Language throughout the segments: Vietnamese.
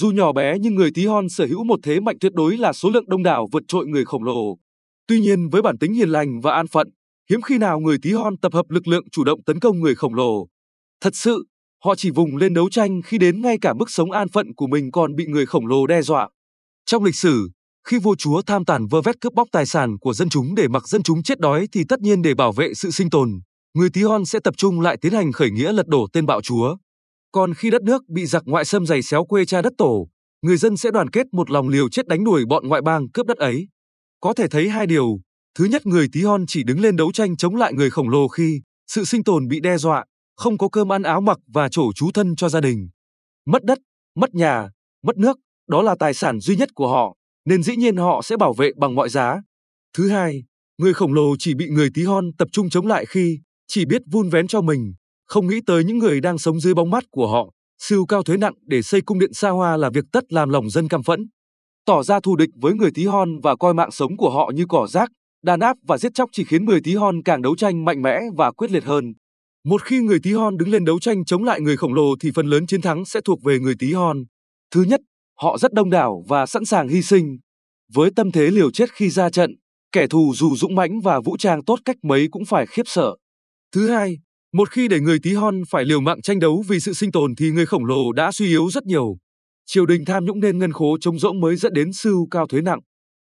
Dù nhỏ bé nhưng người tí hon sở hữu một thế mạnh tuyệt đối là số lượng đông đảo vượt trội người khổng lồ. Tuy nhiên với bản tính hiền lành và an phận, hiếm khi nào người tí hon tập hợp lực lượng chủ động tấn công người khổng lồ. Thật sự, họ chỉ vùng lên đấu tranh khi đến ngay cả mức sống an phận của mình còn bị người khổng lồ đe dọa. Trong lịch sử, khi vua chúa tham tàn vơ vét cướp bóc tài sản của dân chúng để mặc dân chúng chết đói thì tất nhiên để bảo vệ sự sinh tồn, người tí hon sẽ tập trung lại tiến hành khởi nghĩa lật đổ tên bạo chúa. Còn khi đất nước bị giặc ngoại xâm giày xéo quê cha đất tổ, người dân sẽ đoàn kết một lòng liều chết đánh đuổi bọn ngoại bang cướp đất ấy. Có thể thấy hai điều, thứ nhất người tí hon chỉ đứng lên đấu tranh chống lại người khổng lồ khi sự sinh tồn bị đe dọa, không có cơm ăn áo mặc và chỗ trú thân cho gia đình. Mất đất, mất nhà, mất nước, đó là tài sản duy nhất của họ, nên dĩ nhiên họ sẽ bảo vệ bằng mọi giá. Thứ hai, người khổng lồ chỉ bị người tí hon tập trung chống lại khi chỉ biết vun vén cho mình, không nghĩ tới những người đang sống dưới bóng mắt của họ. Siêu cao thuế nặng để xây cung điện xa hoa là việc tất làm lòng dân căm phẫn. Tỏ ra thù địch với người tí hon và coi mạng sống của họ như cỏ rác, đàn áp và giết chóc chỉ khiến người tí hon càng đấu tranh mạnh mẽ và quyết liệt hơn. Một khi người tí hon đứng lên đấu tranh chống lại người khổng lồ thì phần lớn chiến thắng sẽ thuộc về người tí hon. Thứ nhất, họ rất đông đảo và sẵn sàng hy sinh. Với tâm thế liều chết khi ra trận, kẻ thù dù dũng mãnh và vũ trang tốt cách mấy cũng phải khiếp sợ. Thứ hai, một khi để người tí hon phải liều mạng tranh đấu vì sự sinh tồn thì người khổng lồ đã suy yếu rất nhiều. Triều đình tham nhũng nên ngân khố trống rỗng mới dẫn đến sưu cao thuế nặng.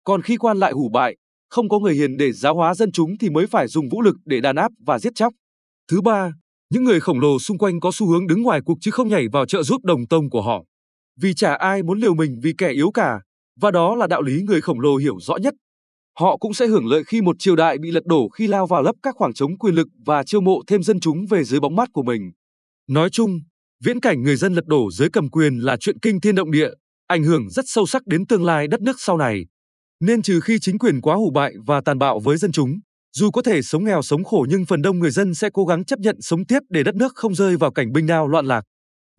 Còn khi quan lại hủ bại, không có người hiền để giáo hóa dân chúng thì mới phải dùng vũ lực để đàn áp và giết chóc. Thứ ba, những người khổng lồ xung quanh có xu hướng đứng ngoài cuộc chứ không nhảy vào trợ giúp đồng tông của họ. Vì chả ai muốn liều mình vì kẻ yếu cả, và đó là đạo lý người khổng lồ hiểu rõ nhất. Họ cũng sẽ hưởng lợi khi một triều đại bị lật đổ khi lao vào lấp các khoảng trống quyền lực và chiêu mộ thêm dân chúng về dưới bóng mát của mình. Nói chung, viễn cảnh người dân lật đổ dưới cầm quyền là chuyện kinh thiên động địa, ảnh hưởng rất sâu sắc đến tương lai đất nước sau này. Nên trừ khi chính quyền quá hủ bại và tàn bạo với dân chúng, dù có thể sống nghèo sống khổ nhưng phần đông người dân sẽ cố gắng chấp nhận sống tiếp để đất nước không rơi vào cảnh binh đao loạn lạc.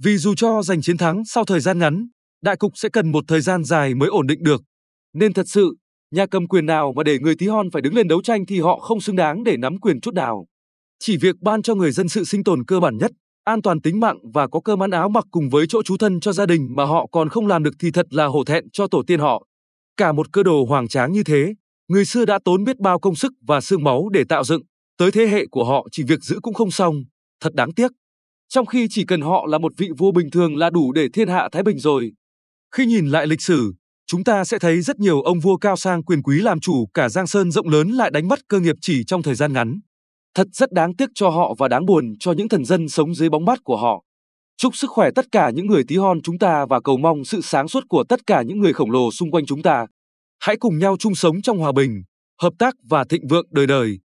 Vì dù cho giành chiến thắng sau thời gian ngắn, đại cục sẽ cần một thời gian dài mới ổn định được. Nên thật sự, nhà cầm quyền nào mà để người tí hon phải đứng lên đấu tranh thì họ không xứng đáng để nắm quyền chút nào. Chỉ việc ban cho người dân sự sinh tồn cơ bản nhất, an toàn tính mạng và có cơm ăn áo mặc cùng với chỗ trú thân cho gia đình mà họ còn không làm được thì thật là hổ thẹn cho tổ tiên họ. Cả một cơ đồ hoàng tráng như thế, người xưa đã tốn biết bao công sức và xương máu để tạo dựng, tới thế hệ của họ chỉ việc giữ cũng không xong, thật đáng tiếc. Trong khi chỉ cần họ là một vị vua bình thường là đủ để thiên hạ thái bình rồi. Khi nhìn lại lịch sử, chúng ta sẽ thấy rất nhiều ông vua cao sang quyền quý làm chủ cả Giang Sơn rộng lớn lại đánh mất cơ nghiệp chỉ trong thời gian ngắn. Thật rất đáng tiếc cho họ và đáng buồn cho những thần dân sống dưới bóng mát của họ. Chúc sức khỏe tất cả những người tí hon chúng ta và cầu mong sự sáng suốt của tất cả những người khổng lồ xung quanh chúng ta. Hãy cùng nhau chung sống trong hòa bình, hợp tác và thịnh vượng đời đời.